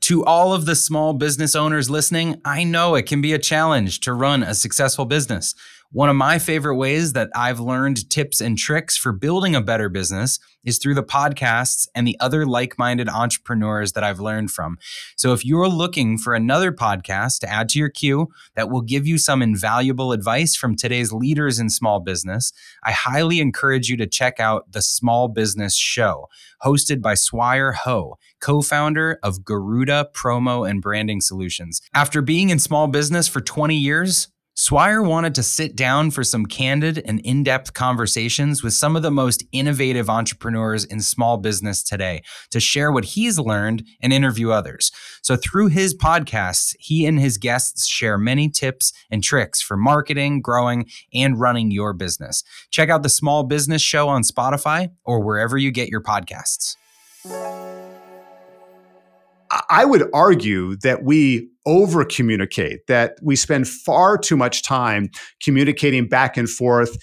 To all of the small business owners listening, I know it can be a challenge to run a successful business. One of my favorite ways that I've learned tips and tricks for building a better business is through the podcasts and the other like minded entrepreneurs that I've learned from. So if you're looking for another podcast to add to your queue that will give you some invaluable advice from today's leaders in small business, I highly encourage you to check out The Small Business Show, hosted by Swire Ho, co founder of Garuda Promo and Branding Solutions. After being in small business for 20 years, Swire wanted to sit down for some candid and in depth conversations with some of the most innovative entrepreneurs in small business today to share what he's learned and interview others. So, through his podcasts, he and his guests share many tips and tricks for marketing, growing, and running your business. Check out the Small Business Show on Spotify or wherever you get your podcasts. I would argue that we over communicate, that we spend far too much time communicating back and forth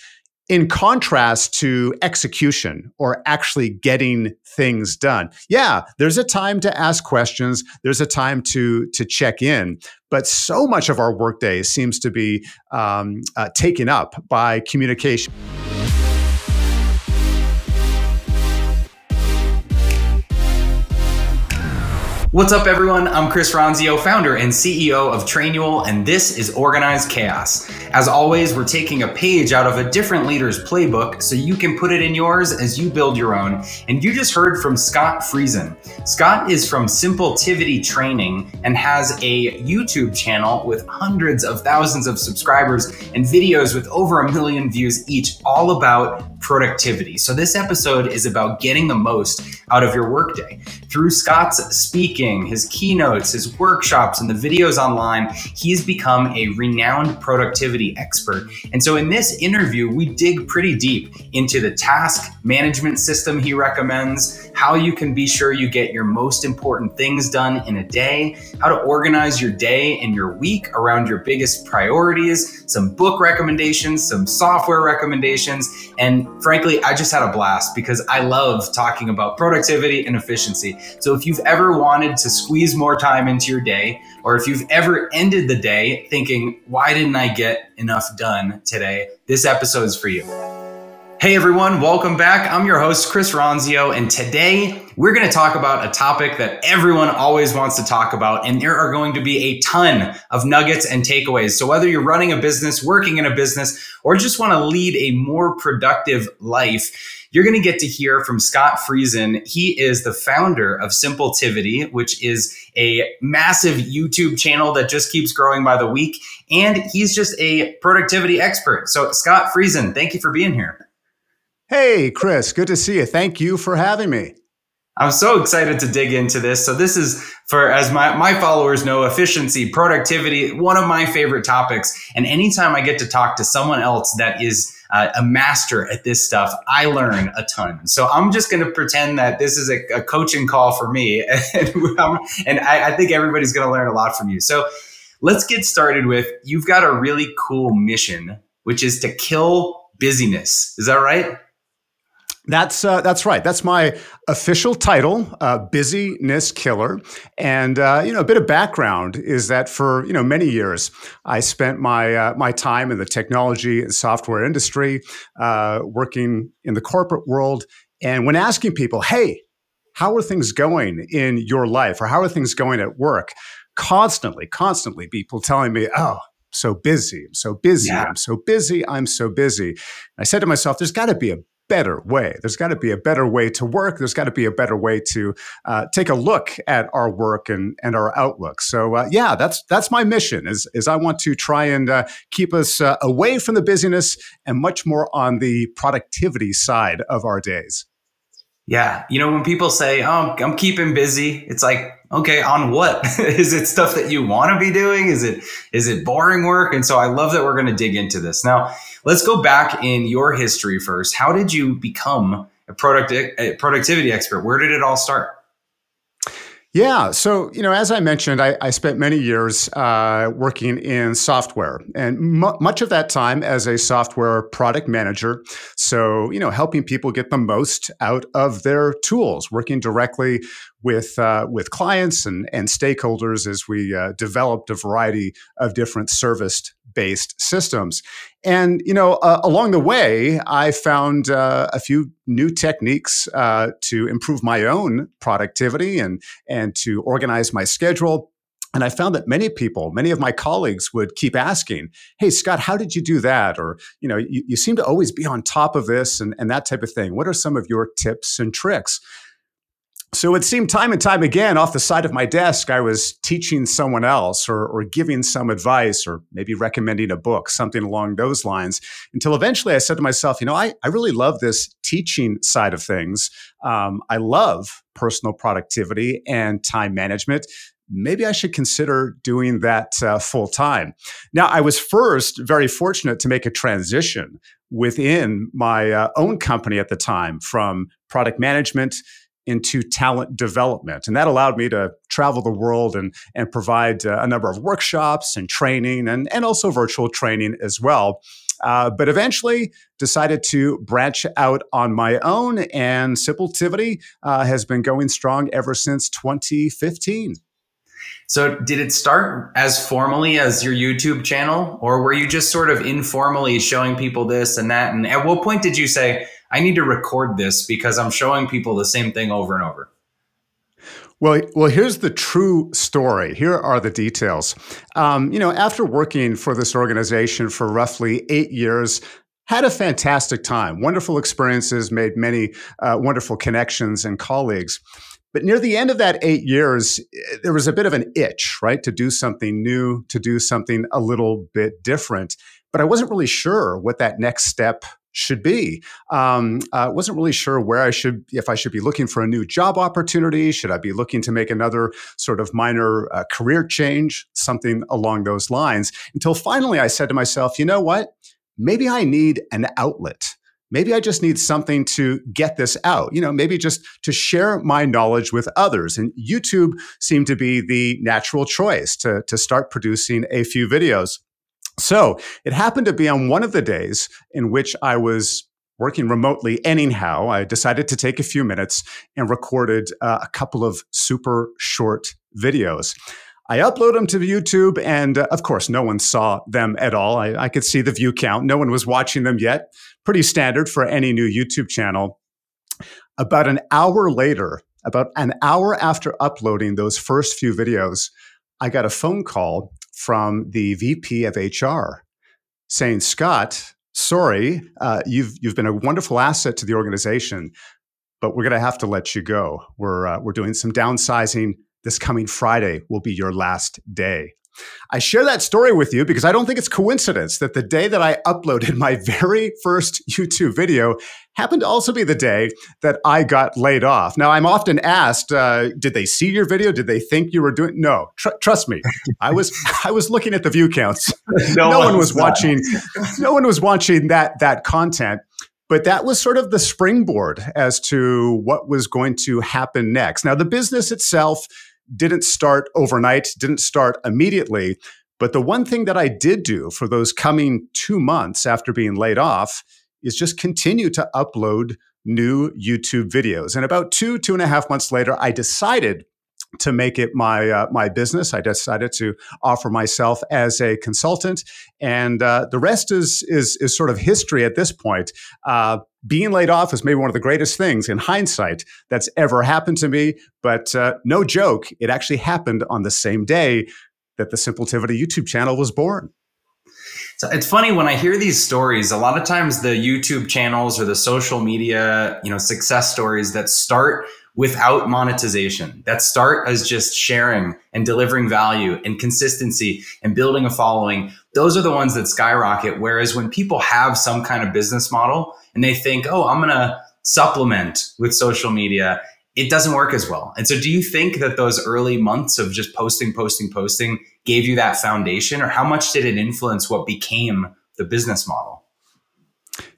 in contrast to execution or actually getting things done. Yeah, there's a time to ask questions, there's a time to to check in, but so much of our workday seems to be um, uh, taken up by communication. What's up, everyone? I'm Chris Ronzio, founder and CEO of Trainual, and this is Organized Chaos. As always, we're taking a page out of a different leader's playbook so you can put it in yours as you build your own. And you just heard from Scott Friesen. Scott is from Simpletivity Training and has a YouTube channel with hundreds of thousands of subscribers and videos with over a million views each, all about productivity. So, this episode is about getting the most out of your workday. Through Scott's speaking, his keynotes, his workshops, and the videos online, he's become a renowned productivity expert. And so, in this interview, we dig pretty deep into the task management system he recommends, how you can be sure you get your most important things done in a day, how to organize your day and your week around your biggest priorities, some book recommendations, some software recommendations, and frankly, I just had a blast because I love talking about productivity and efficiency. So if you've ever wanted to squeeze more time into your day, or if you've ever ended the day thinking, why didn't I get enough done today? This episode is for you. Hey everyone, welcome back. I'm your host, Chris Ronzio, and today we're going to talk about a topic that everyone always wants to talk about, and there are going to be a ton of nuggets and takeaways. So, whether you're running a business, working in a business, or just want to lead a more productive life, you're going to get to hear from Scott Friesen. He is the founder of Simpletivity, which is a massive YouTube channel that just keeps growing by the week. And he's just a productivity expert. So, Scott Friesen, thank you for being here. Hey, Chris, good to see you. Thank you for having me. I'm so excited to dig into this. So this is for as my, my followers know, efficiency, productivity, one of my favorite topics. And anytime I get to talk to someone else that is uh, a master at this stuff, I learn a ton. So I'm just going to pretend that this is a, a, coaching call for me. and, and I, I think everybody's going to learn a lot from you. So let's get started with, you've got a really cool mission, which is to kill busyness. Is that right? That's uh, that's right. That's my official title, uh, busyness killer. And uh, you know, a bit of background is that for you know many years, I spent my uh, my time in the technology and software industry, uh, working in the corporate world. And when asking people, "Hey, how are things going in your life, or how are things going at work?" Constantly, constantly, people telling me, "Oh." So busy, I'm so busy, yeah. I'm so busy, I'm so busy. I said to myself, there's got to be a better way. There's got to be a better way to work. There's got to be a better way to uh, take a look at our work and, and our outlook. So uh, yeah, that's that's my mission. Is is I want to try and uh, keep us uh, away from the busyness and much more on the productivity side of our days. Yeah, you know when people say, "Oh, I'm keeping busy," it's like, okay, on what? is it stuff that you want to be doing? Is it is it boring work? And so I love that we're going to dig into this now Let's go back in your history first. How did you become a product a productivity expert? Where did it all start? Yeah. So, you know, as I mentioned, I, I spent many years uh, working in software and much of that time as a software product manager. So, you know, helping people get the most out of their tools, working directly with uh, with clients and and stakeholders as we uh, developed a variety of different service based systems. And you know, uh, along the way, I found uh, a few new techniques uh, to improve my own productivity and and to organize my schedule. And I found that many people, many of my colleagues would keep asking, Hey, Scott, how did you do that? Or, you know, you, you seem to always be on top of this and, and that type of thing. What are some of your tips and tricks? So it seemed time and time again off the side of my desk, I was teaching someone else or, or, giving some advice or maybe recommending a book, something along those lines, until eventually I said to myself, you know, I, I really love this teaching side of things. Um, I love personal productivity and time management. Maybe I should consider doing that uh, full time. Now, I was first very fortunate to make a transition within my uh, own company at the time from product management into talent development. And that allowed me to travel the world and, and provide uh, a number of workshops and training and, and also virtual training as well. Uh, but eventually decided to branch out on my own, and Simpletivity uh, has been going strong ever since 2015. So, did it start as formally as your YouTube channel, or were you just sort of informally showing people this and that? And at what point did you say, I need to record this because I'm showing people the same thing over and over. Well, well, here's the true story. Here are the details. Um, you know, after working for this organization for roughly eight years, had a fantastic time, wonderful experiences, made many uh, wonderful connections and colleagues. But near the end of that eight years, there was a bit of an itch, right, to do something new, to do something a little bit different. But I wasn't really sure what that next step should be. Um, I wasn't really sure where I should, if I should be looking for a new job opportunity. Should I be looking to make another sort of minor uh, career change, something along those lines? Until finally I said to myself, you know what? Maybe I need an outlet. Maybe I just need something to get this out, you know, maybe just to share my knowledge with others. And YouTube seemed to be the natural choice to, to start producing a few videos. So it happened to be on one of the days in which I was working remotely anyhow. I decided to take a few minutes and recorded uh, a couple of super short videos. I upload them to YouTube, and uh, of course, no one saw them at all. I, I could see the view count. No one was watching them yet. Pretty standard for any new YouTube channel. About an hour later, about an hour after uploading those first few videos, I got a phone call from the VP of HR saying, Scott, sorry, uh, you've, you've been a wonderful asset to the organization, but we're going to have to let you go. We're, uh, we're doing some downsizing. This coming Friday will be your last day. I share that story with you because I don't think it's coincidence that the day that I uploaded my very first YouTube video happened to also be the day that I got laid off. Now, I'm often asked, uh, did they see your video? Did they think you were doing? No, tr- trust me, I was I was looking at the view counts. no, no one was watching. no one was watching that that content. But that was sort of the springboard as to what was going to happen next. Now, the business itself didn't start overnight, didn't start immediately. But the one thing that I did do for those coming two months after being laid off is just continue to upload new YouTube videos. And about two, two and a half months later, I decided to make it my uh, my business. I decided to offer myself as a consultant, and uh, the rest is is is sort of history at this point. Uh, being laid off is maybe one of the greatest things in hindsight that's ever happened to me. But uh, no joke, it actually happened on the same day that the Simpletivity YouTube channel was born. So it's funny when I hear these stories, a lot of times the YouTube channels or the social media, you know, success stories that start without monetization, that start as just sharing and delivering value and consistency and building a following, those are the ones that skyrocket. Whereas when people have some kind of business model and they think, oh, I'm going to supplement with social media, it doesn't work as well. And so, do you think that those early months of just posting, posting, posting gave you that foundation, or how much did it influence what became the business model?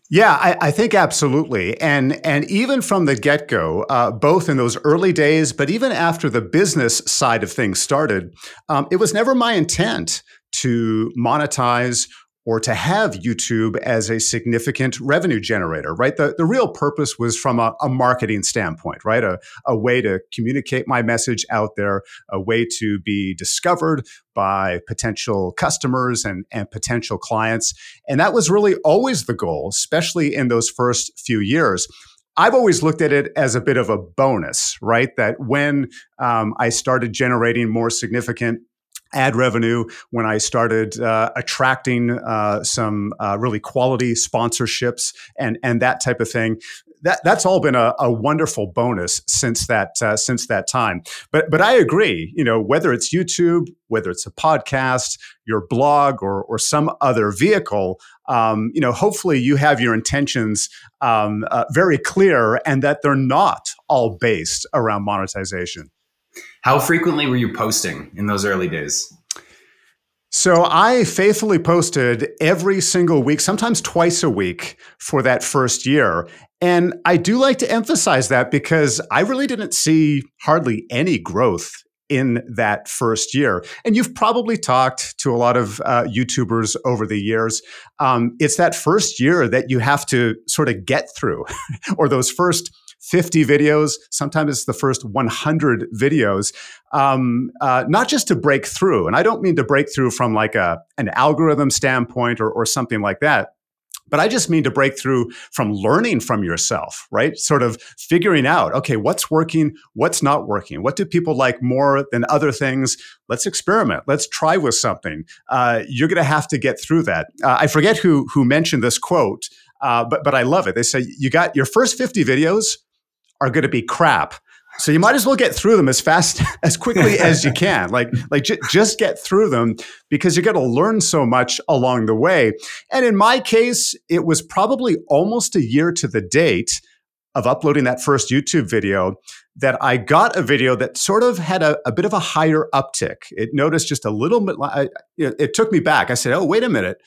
Yeah, I, I, think absolutely, and and even from the get go, uh, both in those early days, but even after the business side of things started, um, it was never my intent to monetize or to have YouTube as a significant revenue generator, right? The, the real purpose was from a, a marketing standpoint, right? A, a way to communicate my message out there, a way to be discovered by potential customers and, and potential clients. And that was really always the goal, especially in those first few years. I've always looked at it as a bit of a bonus, right? That when um, I started generating more significant ad revenue when I started uh, attracting uh, some uh, really quality sponsorships and and that type of thing. That that's all been a, a wonderful bonus since that uh, since that time. But but I agree. You know whether it's YouTube, whether it's a podcast, your blog, or or some other vehicle. Um, you know, hopefully you have your intentions um, uh, very clear and that they're not all based around monetization. How frequently were you posting in those early days? So I faithfully posted every single week, sometimes twice a week for that first year. And I do like to emphasize that because I really didn't see hardly any growth in that first year. And you've probably talked to a lot of uh, YouTubers over the years. Um, it's that first year that you have to sort of get through, or those first 50 videos, sometimes it's the first 100 videos, um, uh, not just to break through. And I don't mean to break through from like a, an algorithm standpoint or, or something like that. But I just mean to break through from learning from yourself, right? Sort of figuring out, okay, what's working, what's not working, what do people like more than other things? Let's experiment. Let's try with something. Uh, you're going to have to get through that. Uh, I forget who who mentioned this quote, uh, but but I love it. They say you got your first 50 videos are going to be crap. So you might as well get through them as fast as quickly as you can. Like like j- just get through them because you're going to learn so much along the way. And in my case, it was probably almost a year to the date of uploading that first YouTube video that I got a video that sort of had a, a bit of a higher uptick. It noticed just a little bit. I, it took me back. I said, "Oh, wait a minute."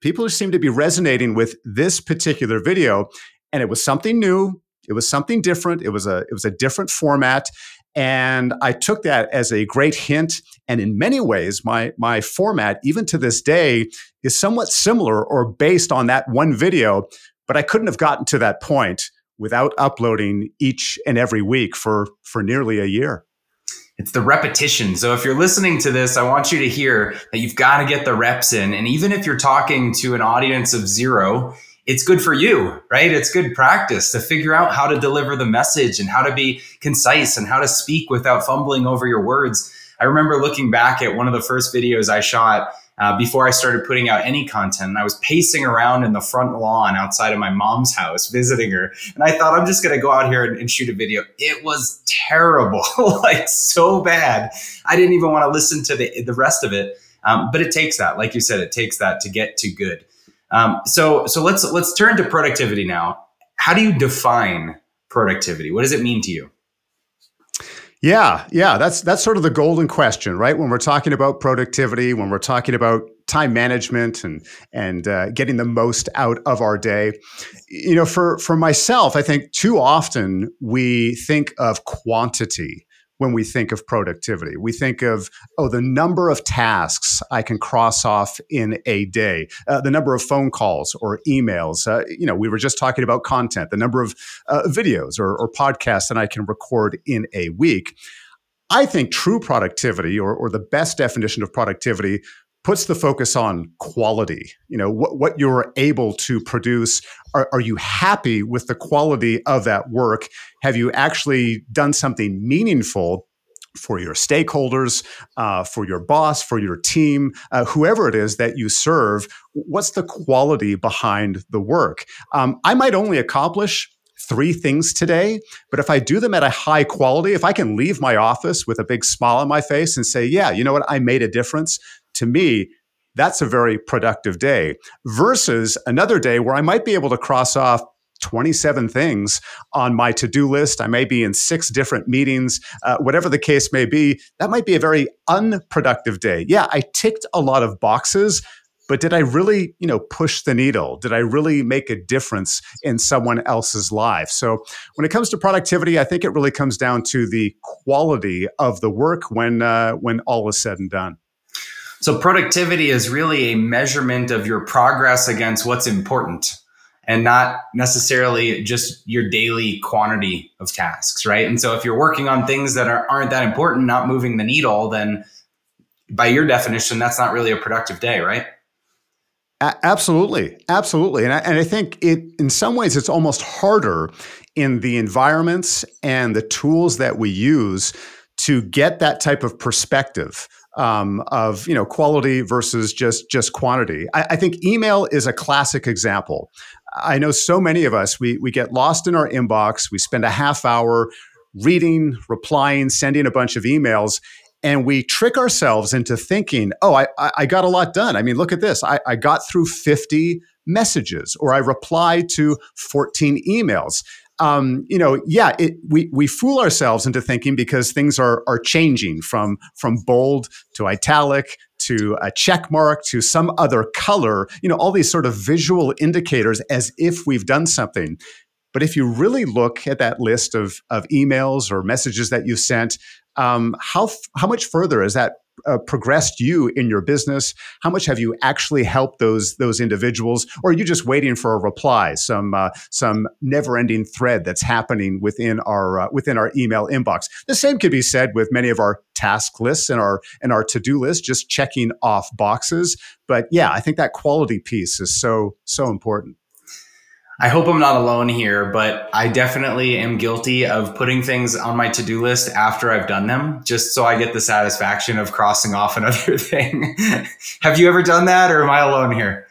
People seem to be resonating with this particular video, and it was something new it was something different. It was a it was a different format. And I took that as a great hint. And in many ways, my, my format, even to this day, is somewhat similar or based on that one video. But I couldn't have gotten to that point without uploading each and every week for, for nearly a year. It's the repetition. So if you're listening to this, I want you to hear that you've got to get the reps in. And even if you're talking to an audience of zero, it's good for you, right? It's good practice to figure out how to deliver the message and how to be concise and how to speak without fumbling over your words. I remember looking back at one of the first videos I shot uh, before I started putting out any content. And I was pacing around in the front lawn outside of my mom's house visiting her. And I thought, I'm just going to go out here and, and, shoot a video. It was terrible, like so bad. I didn't even want to listen to the, the rest of it. Um, but it takes that, like you said, it takes that to get to good. Um, so so let's let's turn to productivity now. How do you define productivity? What does it mean to you? Yeah, yeah, that's that's sort of the golden question, right? When we're talking about productivity, when we're talking about time management and and uh, getting the most out of our day, you know, for for myself, I think too often we think of quantity when we think of productivity. We think of, oh, the number of tasks I can cross off in a day, uh, the number of phone calls or emails. Uh, you know, we were just talking about content, the number of uh, videos or, or podcasts that I can record in a week. I think true productivity or, or the best definition of productivity puts the focus on quality. You know what, what you're able to produce. Are, are, you happy with the quality of that work? Have you actually done something meaningful for your stakeholders uh, for your boss for your team uh, whoever it is that you serve? What's the quality behind the work? Um, i might only accomplish three things today, but if I do them at a high quality, if I can leave my office with a big smile on my face and say, yeah, you know what, I made a difference, to me, that's a very productive day versus another day where I might be able to cross off 27 things on my to do list. I may be in six different meetings, uh, whatever the case may be. That might be a very unproductive day. Yeah, I ticked a lot of boxes, but did I really, you know, push the needle? Did I really make a difference in someone else's life? So when it comes to productivity, I think it really comes down to the quality of the work when uh, when all is said and done. So productivity is really a measurement of your progress against what's important and not necessarily just your daily quantity of tasks, right? And so if you're working on things that are, aren't that important, not moving the needle, then by your definition, that's not really a productive day, right? A- absolutely, absolutely, and I, and I think it in some ways it's almost harder in the environments and the tools that we use to get that type of perspective um, of you know quality versus just just quantity. I, I, think email is a classic example. I know so many of us we we get lost in our inbox. We spend a half hour reading, replying, sending a bunch of emails, and we trick ourselves into thinking, "Oh, I I got a lot done." I mean, look at this. I, I got through fifty messages, or I replied to fourteen emails um, you know, yeah, it, we we fool ourselves into thinking because things are are changing from from bold to italic to a check mark to some other color. You know, all these sort of visual indicators as if we've done something. But if you really look at that list of of emails or messages that you sent, um, how how much further is that uh, progressed you in your business? How much have you actually helped those those individuals, or are you just waiting for a reply, some uh, some never ending thread that's happening within our uh, within our email inbox? The same could be said with many of our task lists and our and our to do list, just checking off boxes. But yeah, I think that quality piece is so so important. I hope I'm not alone here, but I definitely am guilty of putting things on my to do list after I've done them, just so I get the satisfaction of crossing off another thing. Have you ever done that, or am I alone here?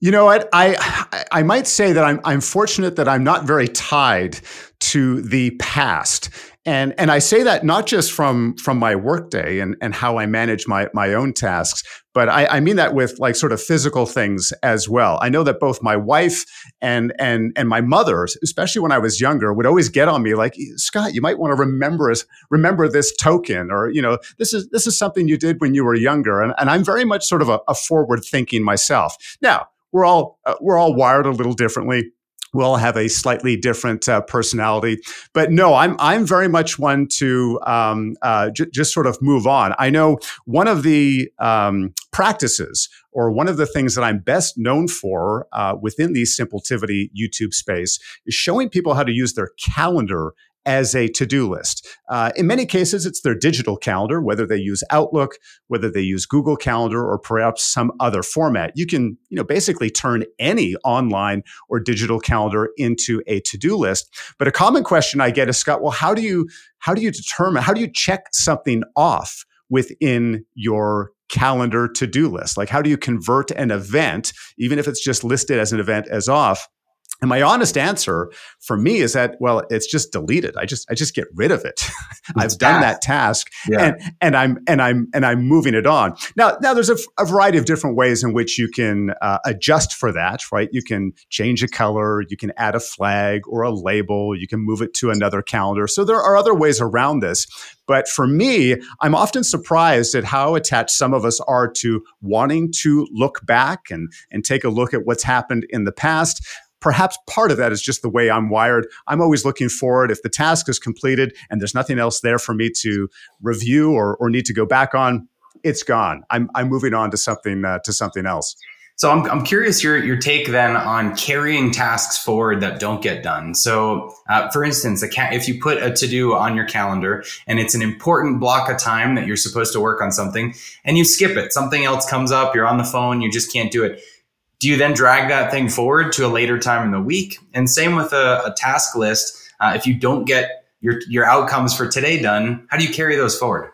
You know what? I I might say that I'm I'm fortunate that I'm not very tied to the past. And, and I say that not just from, from my workday and, and how I manage my, my own tasks, but I, I mean that with like sort of physical things as well. I know that both my wife and, and, and my mother, especially when I was younger, would always get on me like, Scott, you might want to remember, remember this token, or, you know, this is, this is something you did when you were younger. And, and I'm very much sort of a, a forward thinking myself. Now, we're all, uh, we're all wired a little differently we all have a slightly different uh, personality. But no, I'm I'm very much one to um, uh, j- just sort of move on. I know one of the um, practices or one of the things that I'm best known for uh, within the Simpletivity YouTube space is showing people how to use their calendar as a to-do list. Uh, in many cases, it's their digital calendar, whether they use Outlook, whether they use Google Calendar, or perhaps some other format. You can, you know, basically turn any online or digital calendar into a to-do list. But a common question I get is, Scott, well, how do you how do you determine how do you check something off within your calendar to-do list? Like, how do you convert an event, even if it's just listed as an event as off? And my honest answer for me is that well, it's just deleted. I just I just get rid of it. I've done that task, yeah. and and I'm and I'm and I'm moving it on. Now now there's a, a variety of different ways in which you can uh, adjust for that. Right, you can change a color, you can add a flag or a label, you can move it to another calendar. So there are other ways around this. But for me, I'm often surprised at how attached some of us are to wanting to look back and and take a look at what's happened in the past Perhaps part of that is just the way I'm wired. I'm always looking forward. If the task is completed and there's nothing else there for me to review or, or need to go back on, it's gone. I'm, I'm moving on to something uh, to something else. So I'm, I'm curious your, your take then on carrying tasks forward that don't get done. So, uh, for instance, ca- if you put a to do on your calendar and it's an important block of time that you're supposed to work on something and you skip it, something else comes up, you're on the phone, you just can't do it do you then drag that thing forward to a later time in the week? And same with a, a task list. Uh, if you don't get your your outcomes for today done, how do you carry those forward?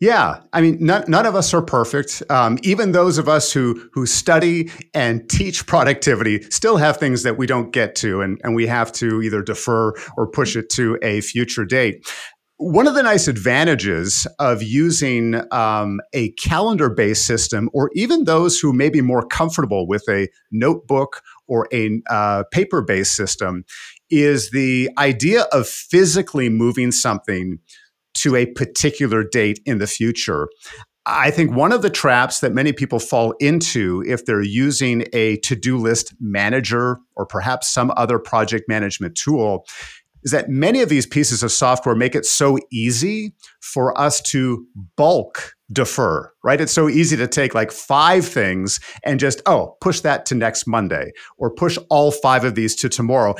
Yeah, I mean, none, none of us are perfect. Um, even those of us who who study and teach productivity still have things that we don't get to, and, and we have to either defer or push it to a future date. One of the nice advantages of using um, a calendar based system, or even those who may be more comfortable with a notebook or a uh, paper based system, is the idea of physically moving something to a particular date in the future. I think one of the traps that many people fall into if they're using a to do list manager or perhaps some other project management tool is that many of these pieces of software make it so easy for us to bulk defer, right? It's so easy to take like five things and just, oh, push that to next Monday or push all five of these to tomorrow.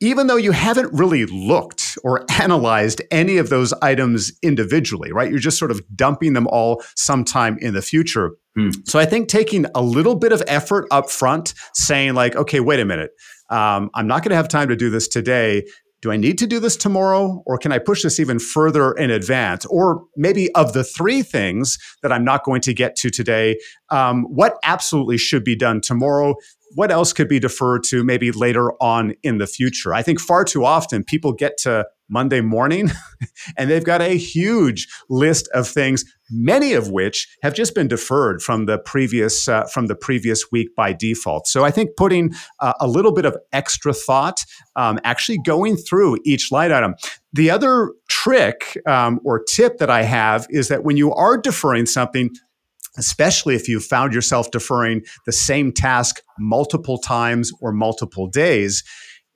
Even though you haven't really looked or analyzed any of those items individually, right? You're just sort of dumping them all sometime in the future. Hmm. So I think taking a little bit of effort up front, saying, like, okay, wait a minute, um, I'm not going to have time to do this today do I need to do this tomorrow or can I push this even further in advance? Or maybe of the three things that I'm not going to get to today, um, what absolutely should be done tomorrow? What else could be deferred to maybe later on in the future? I think far too often people get to Monday morning, and they've got a huge list of things, many of which have just been deferred from the previous uh, from the previous week by default. So I think putting uh, a little bit of extra thought, um, actually going through each line item. The other trick um, or tip that I have is that when you are deferring something, especially if you found yourself deferring the same task multiple times or multiple days,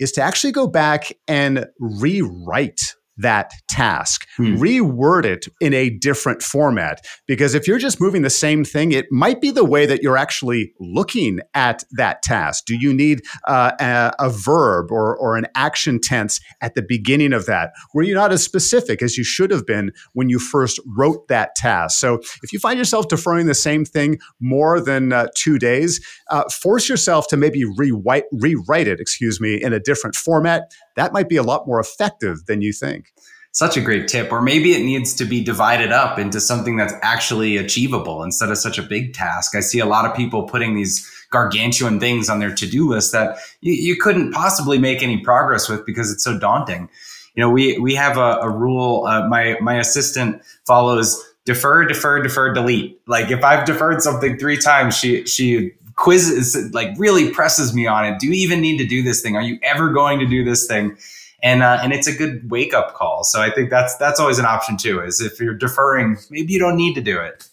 is to actually go back and rewrite that task, hmm. reword it in a different format. Because if you're just moving the same thing, it might be the way that you're actually looking at that task. Do you need uh, a, a, verb or, or an action tense at the beginning of that? Were you not as specific as you should have been when you first wrote that task? So if you find yourself deferring the same thing more than uh, two days, uh, force yourself to maybe rewrite, rewrite it, excuse me, in a different format that might be a lot more effective than you think. Such a great tip. Or maybe it needs to be divided up into something that's actually achievable instead of such a big task. I see a lot of people putting these gargantuan things on their to do list that you, you couldn't possibly make any progress with because it's so daunting. You know, we, we have a, a rule, uh, my, my assistant follows defer, defer, defer, delete. Like if I've deferred something three times, she, she quizzes like really presses me on it. Do you even need to do this thing? Are you ever going to do this thing? And uh, and it's a good wake up call. So I think that's that's always an option too. Is if you're deferring, maybe you don't need to do it.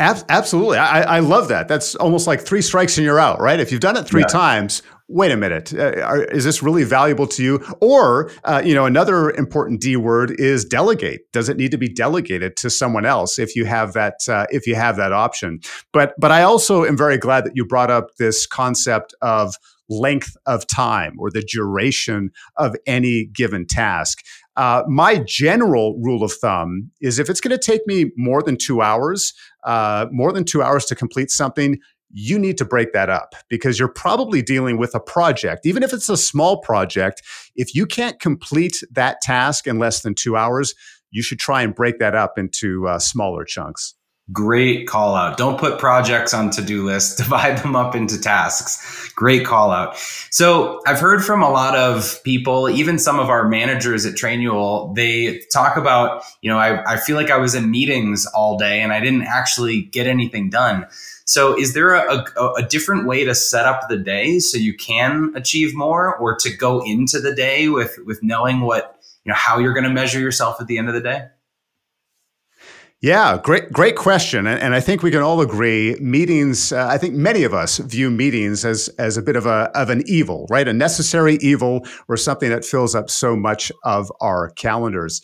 Absolutely, I, I love that. That's almost like three strikes and you're out, right? If you've done it three yeah. times, wait a minute, uh, are, is this really valuable to you? Or, uh, you know, another important D word is delegate. Does it need to be delegated to someone else if you have that uh, if you have that option? But but I also am very glad that you brought up this concept of length of time or the duration of any given task. Uh, my general rule of thumb is if it's going to take me more than two hours, uh, more than two hours to complete something, you need to break that up because you're probably dealing with a project. Even if it's a small project, if you can't complete that task in less than two hours, you should try and break that up into uh, smaller chunks. Great call out. Don't put projects on to do lists, divide them up into tasks. Great call out. So I've heard from a lot of people, even some of our managers at Trainual, they talk about, you know, I, I feel like I was in meetings all day and I didn't actually get anything done. So, is there a, a, a, different way to set up the day so you can achieve more, or to go into the day with with knowing what you know how you're going to measure yourself at the end of the day? Yeah, great, great question, and, and I think we can all agree. Meetings, uh, I think many of us view meetings as as a bit of a of an evil, right? A necessary evil, or something that fills up so much of our calendars.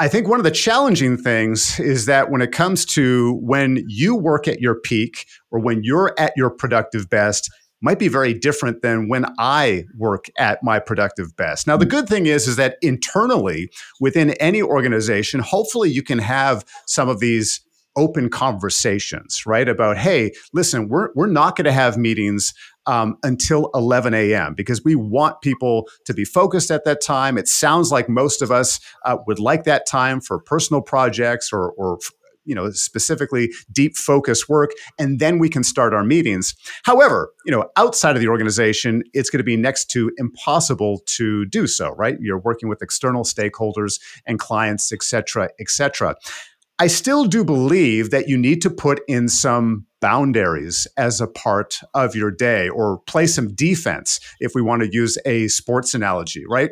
I think one of the challenging things is that when it comes to when you work at your peak or when you're at your productive best, might be very different than when I work at my productive best. Now, the good thing is, is that internally within any organization, hopefully you can have some of these open conversations, right? About, hey, listen, we're, we're not going to have meetings um, until 11 a.m. because we want people to be focused at that time. It sounds like most of us uh, would like that time for personal projects or, or you know specifically deep focus work and then we can start our meetings. However you know outside of the organization it's going to be next to impossible to do so right? You're working with external stakeholders and clients et cetera et cetera. I still do believe that you need to put in some boundaries as a part of your day or play some defense if we want to use a sports analogy, right?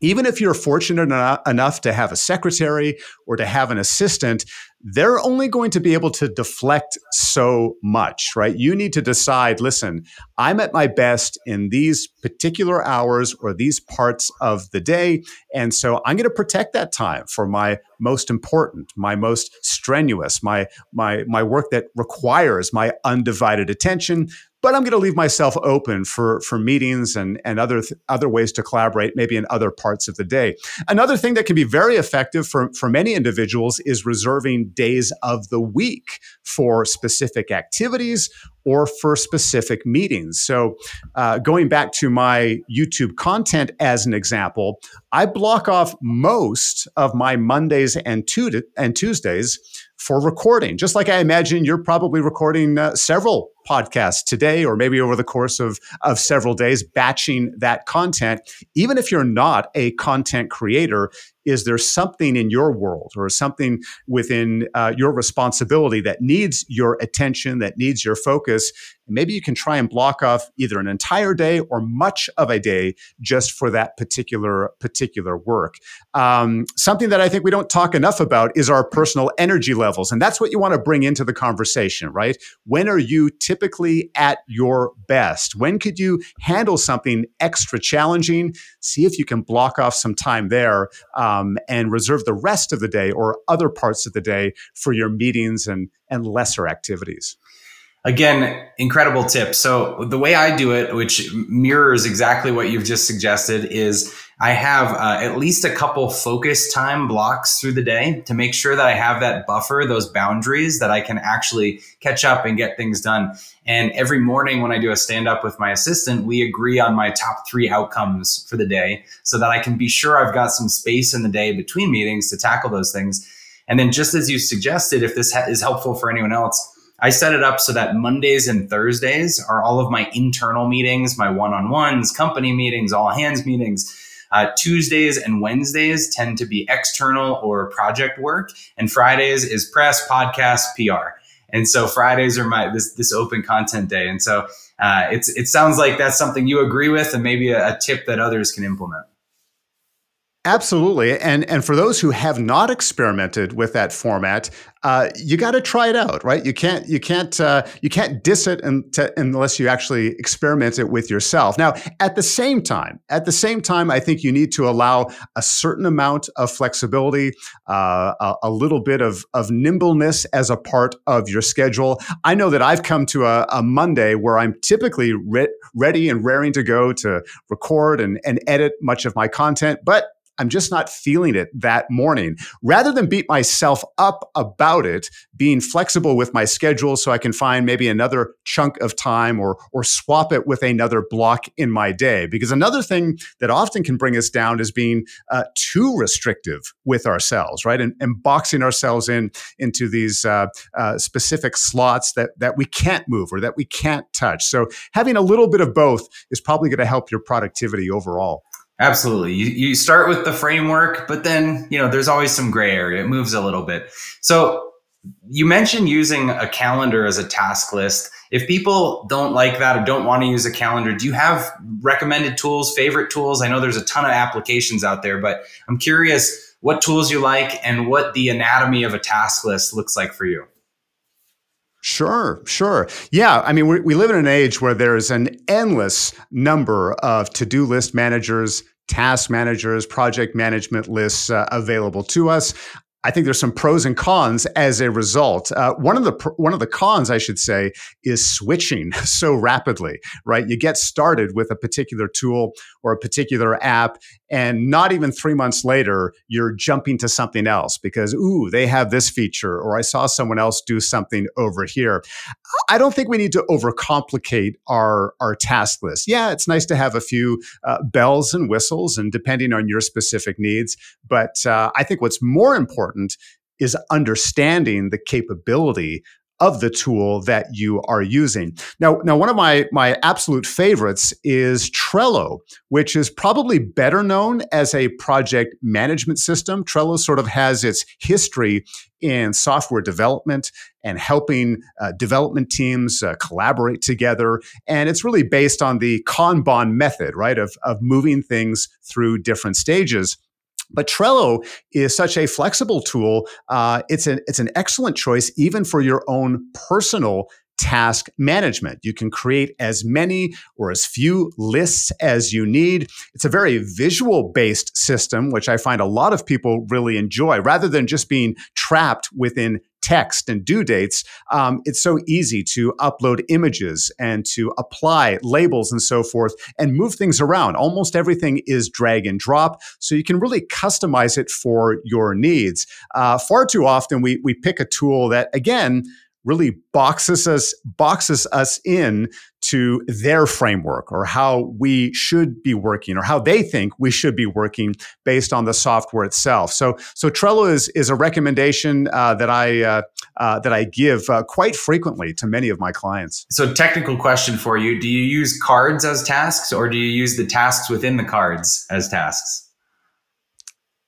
Even if you're fortunate enough to have a secretary or to have an assistant, they're only going to be able to deflect so much, right? You need to decide listen, I'm at my best in these particular hours or these parts of the day. And so I'm going to protect that time for my most important, my most strenuous, my, my, my work that requires my undivided attention but I'm going to leave myself open for for meetings and and other th- other ways to collaborate, maybe in other parts of the day. Another thing that can be very effective for for many individuals is reserving days of the week for specific activities or for specific meetings. So, uh, going back to my YouTube content as an example, I block off most of my Mondays and, tu- and Tuesdays for recording. Just like I imagine you're probably recording uh, several podcasts today or maybe over the course of, of several days, batching that content. Even if you're not a content creator, is there something in your world or something within uh, your responsibility that needs your attention, that needs your focus? Maybe you can try and block off either an entire day or much of a day just for that particular particular work. Um, something that I think we don't talk enough about is our personal energy levels, and that's what you want to bring into the conversation, right? When are you typically at your best? When could you handle something extra challenging? See if you can block off some time there. Um, and reserve the rest of the day or other parts of the day for your meetings and, and lesser activities. Again, incredible tip. So the way I do it, which mirrors exactly what you've just suggested, is I have uh, at least a couple focus time blocks through the day to make sure that I have that buffer, those boundaries that I can actually catch up and get things done. And every morning when I do a stand up with my assistant, we agree on my top three outcomes for the day so that I can be sure I've got some space in the day between meetings to tackle those things. And then, just as you suggested, if this ha- is helpful for anyone else, I set it up so that Mondays and Thursdays are all of my internal meetings, my one on ones, company meetings, all hands meetings uh, Tuesdays and Wednesdays tend to be external or project work, and Fridays is press, podcast, PR. And so Fridays are my this this open content day. And so uh, it's it sounds like that's something you agree with, and maybe a, a tip that others can implement. Absolutely, and and for those who have not experimented with that format, uh, you got to try it out, right? You can't you can't uh, you can't diss it unless you actually experiment it with yourself. Now, at the same time, at the same time, I think you need to allow a certain amount of flexibility, uh, a, a, little bit of of nimbleness as a part of your schedule. I know that I've come to a, a Monday where I'm typically re- ready and raring to go to record and, and edit much of my content, but I'm just not feeling it that morning. Rather than beat myself up about it, being flexible with my schedule so I can find maybe another chunk of time or or swap it with another block in my day. Because another thing that often can bring us down is being uh, too restrictive with ourselves, right? And, and boxing ourselves in into these uh, uh, specific slots that that we can't move or that we can't touch. So having a little bit of both is probably going to help your productivity overall. Absolutely. You, you start with the framework, but then, you know, there's always some gray area. It moves a little bit. So you mentioned using a calendar as a task list. If people don't like that or don't want to use a calendar, do you have recommended tools, favorite tools? I know there's a ton of applications out there, but I'm curious what tools you like and what the anatomy of a task list looks like for you. Sure, sure. Yeah, I mean, we, we live in an age where there's an endless number of to do list managers, task managers, project management lists uh, available to us. I think there's some pros and cons as a result. Uh, one of the one of the cons, I should say, is switching so rapidly. Right, you get started with a particular tool or a particular app, and not even three months later, you're jumping to something else because ooh, they have this feature, or I saw someone else do something over here. I don't think we need to overcomplicate our our task list. Yeah, it's nice to have a few uh, bells and whistles, and depending on your specific needs, but uh, I think what's more important important is understanding the capability of the tool that you are using. Now, now one of my my absolute favorites is Trello, which is probably better known as a project management system. Trello sort of has its history in software development and helping uh, development teams uh, collaborate together. And it's really based on the Kanban method, right, of, of moving things through different stages. But Trello is such a flexible tool. Uh, it's an it's an excellent choice even for your own personal task management. You can create as many or as few lists as you need. It's a very visual based system, which I find a lot of people really enjoy. Rather than just being trapped within text and due dates, um, it's so easy to upload images and to apply labels and so forth and move things around. Almost everything is drag and drop, so you can really customize it for your needs. Uh, far too often, we we pick a tool that again really boxes us boxes us in to their framework or how we should be working or how they think we should be working based on the software itself. So so Trello is is a recommendation uh, that I uh, uh, that I give uh, quite frequently to many of my clients. So technical question for you: Do you use cards as tasks or do you use the tasks within the cards as tasks?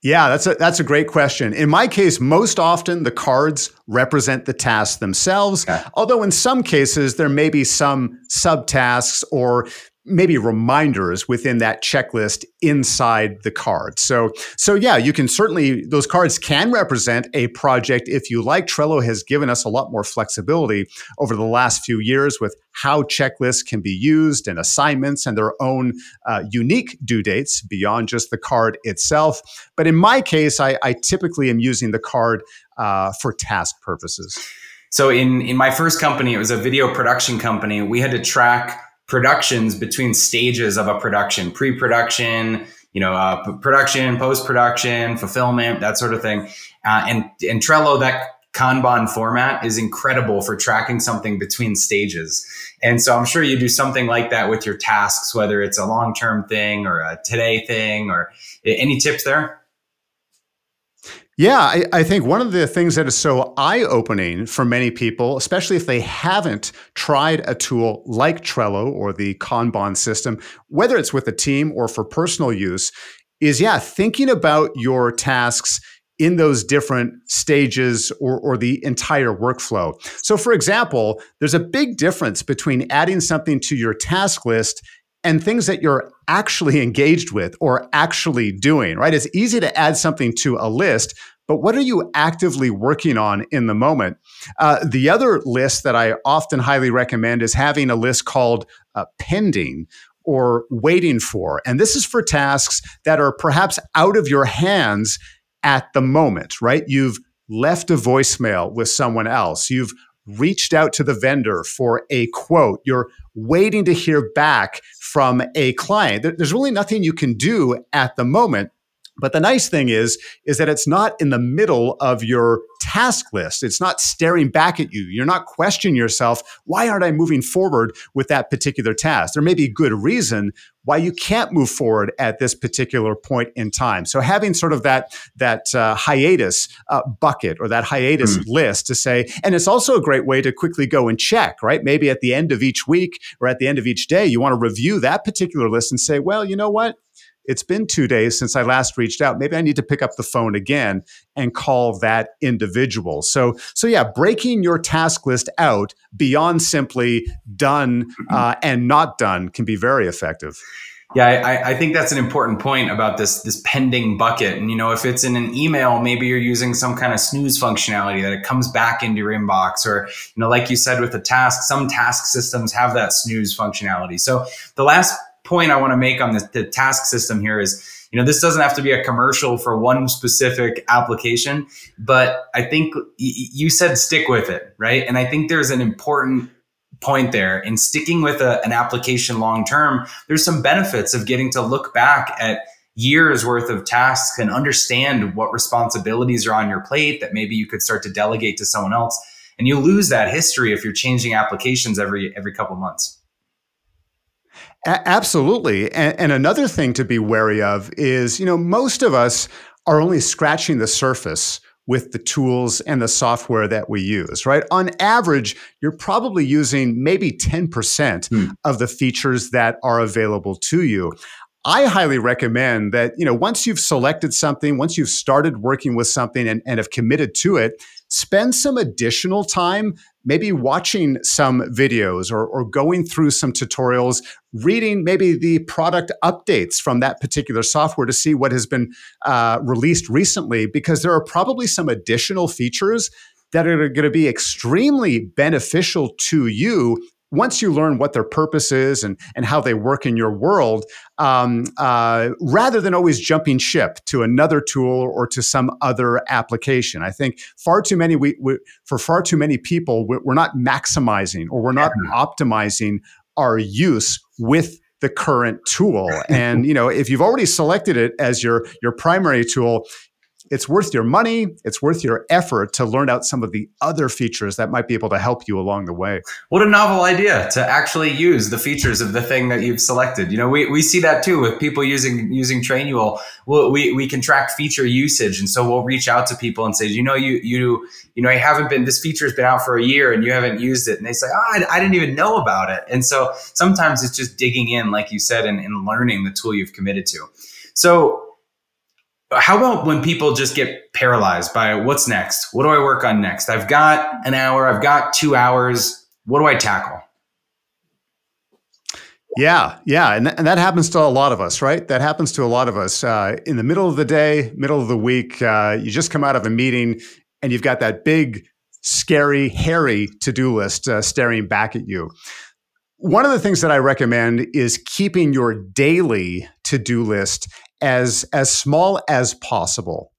Yeah, that's a that's a great question. In my case, most often the cards represent the tasks themselves. Okay. Although in some cases there may be some subtasks or maybe reminders within that checklist inside the card. So so yeah, you can certainly those cards can represent a project if you like. Trello has given us a lot more flexibility over the last few years with how checklists can be used and assignments and their own uh, unique due dates beyond just the card itself. But in my case, I, I typically am using the card uh, for task purposes. So in in my first company, it was a video production company. We had to track productions between stages of a production, pre-production, you know, uh, production, post-production, fulfillment, that sort of thing. Uh, and and Trello, that Kanban format is incredible for tracking something between stages. And so I'm sure you do something like that with your tasks, whether it's a long-term thing or a today thing, or any tips there. Yeah, I, I, think one of the things that is so eye opening for many people, especially if they haven't tried a tool like Trello or the Kanban system, whether it's with a team or for personal use, is yeah, thinking about your tasks in those different stages or, or the entire workflow. So, for example, there's a big difference between adding something to your task list and things that you're actually engaged with or actually doing, right? It's easy to add something to a list, but what are you actively working on in the moment? Uh, the other list that I often highly recommend is having a list called uh, pending or waiting for. And this is for tasks that are perhaps out of your hands at the moment, right? You've left a voicemail with someone else. You've reached out to the vendor for a quote. You're waiting to hear back from a client. There's really nothing you can do at the moment. But the nice thing is, is that it's not in the middle of your task list. It's not staring back at you. You're not questioning yourself, why aren't I moving forward with that particular task? There may be good reason why you can't move forward at this particular point in time. So having sort of that that uh, hiatus uh, bucket or that hiatus mm. list to say, and it's also a great way to quickly go and check, right? Maybe at the end of each week or at the end of each day, you want to review that particular list and say, well, you know what? It's been two days since I last reached out. Maybe I need to pick up the phone again and call that individual. So, so yeah, breaking your task list out beyond simply done uh, and not done can be very effective. Yeah, I, I, think that's an important point about this this pending bucket. And you know, if it's in an email, maybe you're using some kind of snooze functionality that it comes back into your inbox, or you know, like you said with the task, some task systems have that snooze functionality. So the last point I want to make on the, task system here is, you know, this doesn't have to be a commercial for one specific application, but I think y- you said stick with it, right? And I think there's an important point there in sticking with a, an application long term. There's some benefits of getting to look back at years worth of tasks and understand what responsibilities are on your plate that maybe you could start to delegate to someone else. And you lose that history if you're changing applications every every couple months. A- absolutely. And, and another thing to be wary of is, you know, most of us are only scratching the surface with the tools and the software that we use, right? On average, you're probably using maybe 10% hmm. of the features that are available to you. I highly recommend that, you know, once you've selected something, once you've started working with something and, and have committed to it, spend some additional time maybe watching some videos or, or going through some tutorials, reading maybe the product updates from that particular software to see what has been uh, released recently, because there are probably some additional features that are going to be extremely beneficial to you once you learn what their purpose is and, and how they work in your world, um, uh, rather than always jumping ship to another tool or to some other application. I think far too many, we, we for far too many people, we're not maximizing or we're not optimizing our use with the current tool. And you know, if you've already selected it as your your primary tool, it's worth your money, it's worth your effort to learn out some of the other features that might be able to help you along the way. What a novel idea to actually use the features of the thing that you've selected. You know, we, we see that too with people using using Trainual. We'll, we we can track feature usage, and so we'll reach out to people and say, you know, you you you know, you haven't been this feature's been out for a year and you haven't used it, and they say, oh, I, I didn't even know about it. And so sometimes it's just digging in, like you said, and, and learning the tool you've committed to. So how about when people just get paralyzed by what's next? What do I work on next? I've got an hour, I've got two hours. What do I tackle? Yeah, yeah, and, th- and that happens to a lot of us, right? That happens to a lot of us. Uh, in the middle of the day, middle of the week, uh, you just come out of a meeting and you've got that big, scary, hairy to do list uh, staring back at you. One of the things that I recommend is keeping your daily to do list as as small as possible.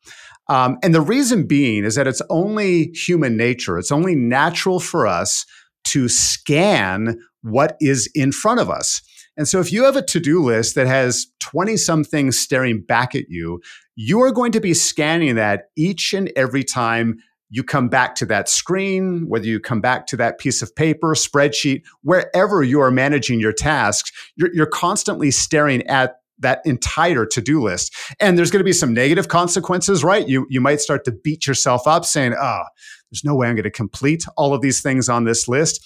Um, and the reason being is that it's only human nature. It's only natural for us to scan what is in front of us. And so if you have a to-do list that has 20 some things staring back at you, you are going to be scanning that each and every time you come back to that screen, whether you come back to that piece of paper, spreadsheet, wherever you are managing your tasks, you're, you're constantly staring at that entire to-do list. And there's going to be some negative consequences, right? You you might start to beat yourself up saying, "Oh, there's no way I'm going to complete all of these things on this list."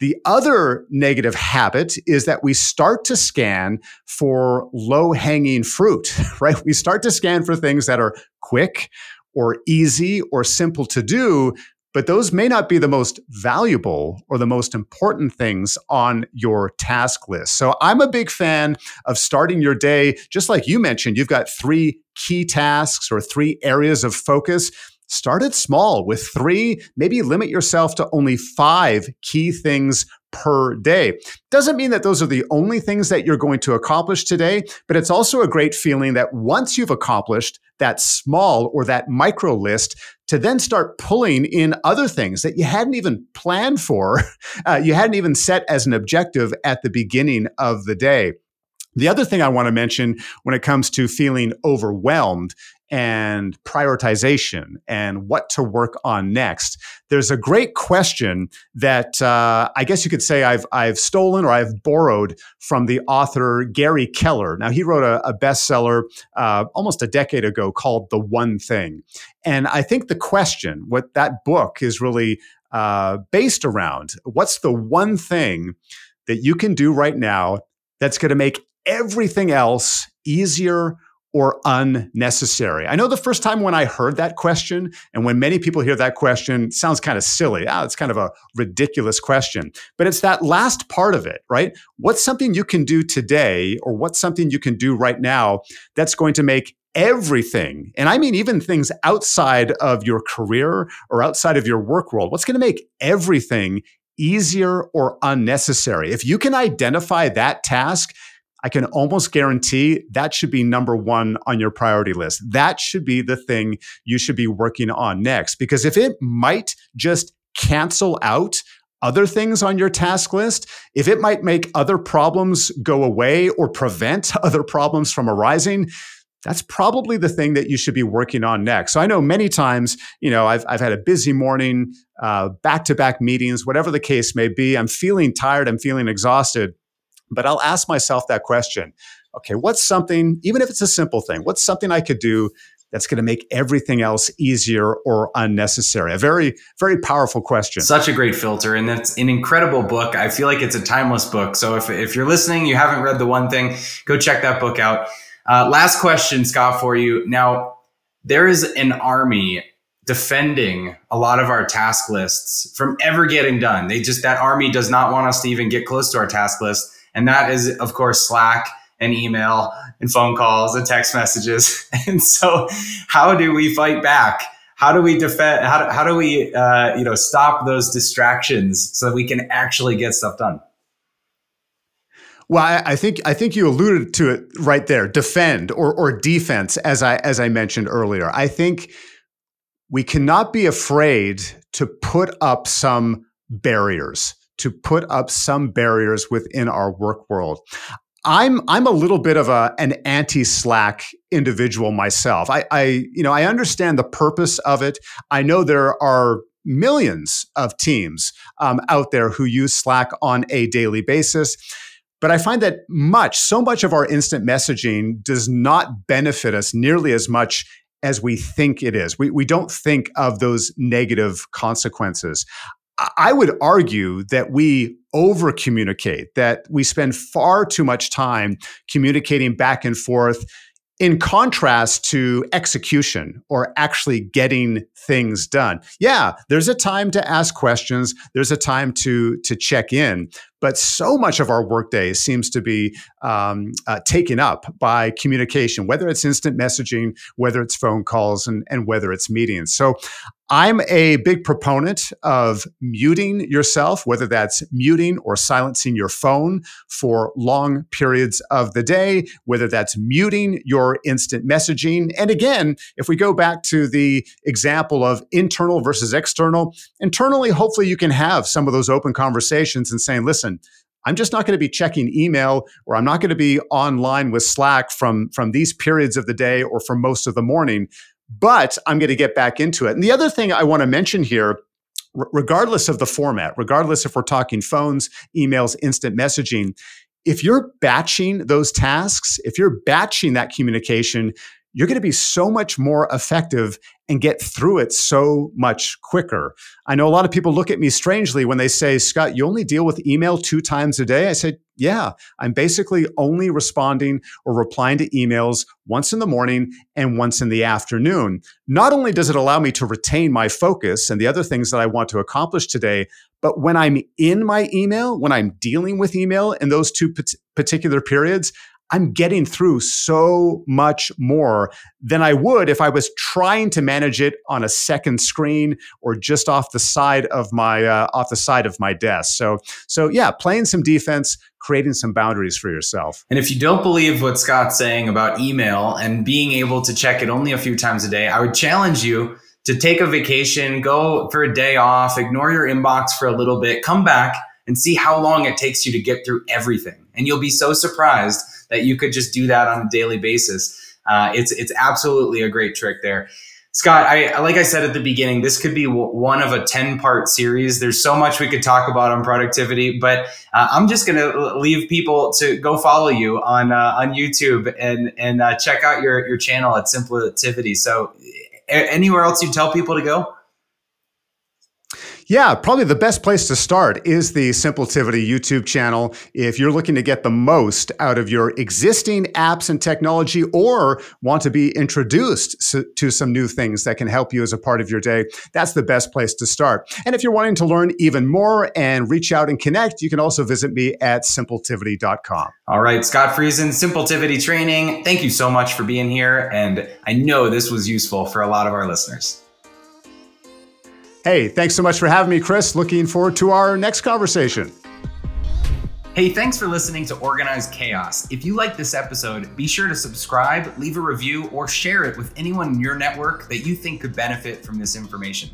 The other negative habit is that we start to scan for low-hanging fruit, right? We start to scan for things that are quick or easy or simple to do but those may not be the most valuable or the most important things on your task list. So I'm a big fan of starting your day, just like you mentioned, you've got three key tasks or three areas of focus. Start it small with three, maybe limit yourself to only five key things per day. Doesn't mean that those are the only things that you're going to accomplish today, but it's also a great feeling that once you've accomplished that small or that micro list, to then start pulling in other things that you hadn't even planned for, uh, you hadn't even set as an objective at the beginning of the day. The other thing I want to mention when it comes to feeling overwhelmed and prioritization and what to work on next. There's a great question that uh, I guess you could say I've I've stolen or I've borrowed from the author Gary Keller. Now he wrote a, a bestseller uh, almost a decade ago called "The One Thing," and I think the question, what that book is really uh, based around, what's the one thing that you can do right now that's going to make everything else easier or unnecessary? I know the first time when I heard that question, and when many people hear that question, sounds kind of silly. Ah, it's kind of a ridiculous question. But it's that last part of it, right? What's something you can do today, or what's something you can do right now that's going to make everything, and I mean even things outside of your career or outside of your work world, what's going to make everything easier or unnecessary? If you can identify that task, I can almost guarantee that should be number one on your priority list. That should be the thing you should be working on next. Because if it might just cancel out other things on your task list, if it might make other problems go away or prevent other problems from arising, that's probably the thing that you should be working on next. So I know many times, you know, I've, I've had a busy morning, back to back meetings, whatever the case may be. I'm feeling tired, I'm feeling exhausted. But I'll ask myself that question okay, what's something, even if it's a simple thing, what's something I could do that's going to make everything else easier or unnecessary? A very, very powerful question. Such a great filter. And that's an incredible book. I feel like it's a timeless book. So if, if you're listening, you haven't read The One Thing, go check that book out. Uh, last question, Scott, for you. Now, there is an army defending a lot of our task lists from ever getting done. They just, that army does not want us to even get close to our task list. And that is, of course, Slack and email and phone calls and text messages. And so, how do we fight back? How do we defend? How do, how do we, uh, you know, stop those distractions so that we can actually get stuff done? Well, I, I, think I think you alluded to it right there. Defend or or defense, as I as I mentioned earlier. I think we cannot be afraid to put up some barriers, to put up some barriers within our work world. I'm I'm a little bit of a an anti-Slack individual myself. I, I you know I understand the purpose of it. I know there are millions of teams um, out there who use Slack on a daily basis. But I find that much, so much of our instant messaging does not benefit us nearly as much as we think it is. We, we don't think of those negative consequences. I would argue that we over communicate, that we spend far too much time communicating back and forth in contrast to execution or actually getting things done. Yeah, there's a time to ask questions, there's a time to to check in, but so much of our workday seems to be um, uh, taken up by communication, whether it's instant messaging, whether it's phone calls, and, and whether it's meetings. So I'm a big proponent of muting yourself, whether that's muting or silencing your phone for long periods of the day, whether that's muting your instant messaging. And again, if we go back to the example of internal versus external, internally, hopefully you can have some of those open conversations and saying, listen, I'm just not going to be checking email or I'm not going to be online with Slack from, from these periods of the day or for most of the morning but I'm going to get back into it. And the other thing I want to mention here regardless of the format, regardless if we're talking phones, emails, instant messaging, if you're batching those tasks, if you're batching that communication, you're going to be so much more effective and get through it so much quicker. I know a lot of people look at me strangely when they say, Scott, you only deal with email two times a day. I said, yeah, I'm basically only responding or replying to emails once in the morning and once in the afternoon. Not only does it allow me to retain my focus and the other things that I want to accomplish today, but when I'm in my email, when I'm dealing with email in those two particular periods, I'm getting through so much more than I would if I was trying to manage it on a second screen or just off the side of my uh, off the side of my desk. So so yeah, playing some defense, creating some boundaries for yourself. And if you don't believe what Scott's saying about email and being able to check it only a few times a day, I would challenge you to take a vacation, go for a day off, ignore your inbox for a little bit, come back and see how long it takes you to get through everything. And you'll be so surprised that you could just do that on a daily basis. Uh, it's it's absolutely a great trick there. Scott, I like I said at the beginning, this could be one of a 10 part series. There's so much we could talk about on productivity, but uh, I'm just going to leave people to go follow you on uh, on YouTube and and uh, check out your your channel at Simpletivity. So, anywhere else you tell people to go? Yeah, probably the best place to start is the Simpletivity YouTube channel. If you're looking to get the most out of your existing apps and technology or want to be introduced to some new things that can help you as a part of your day, that's the best place to start. And if you're wanting to learn even more and reach out and connect, you can also visit me at simpletivity.com. All right, Scott Friesen, Simpletivity Training, thank you so much for being here. And I know this was useful for a lot of our listeners. Hey, thanks so much for having me, Chris. Looking forward to our next conversation. Hey, thanks for listening to Organized Chaos. If you like this episode, be sure to subscribe, leave a review, or share it with anyone in your network that you think could benefit from this information.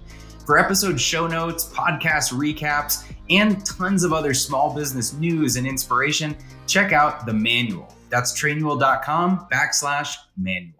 For episode show notes, podcast recaps, and tons of other small business news and inspiration, check out the manual. That's trainual.com backslash manual.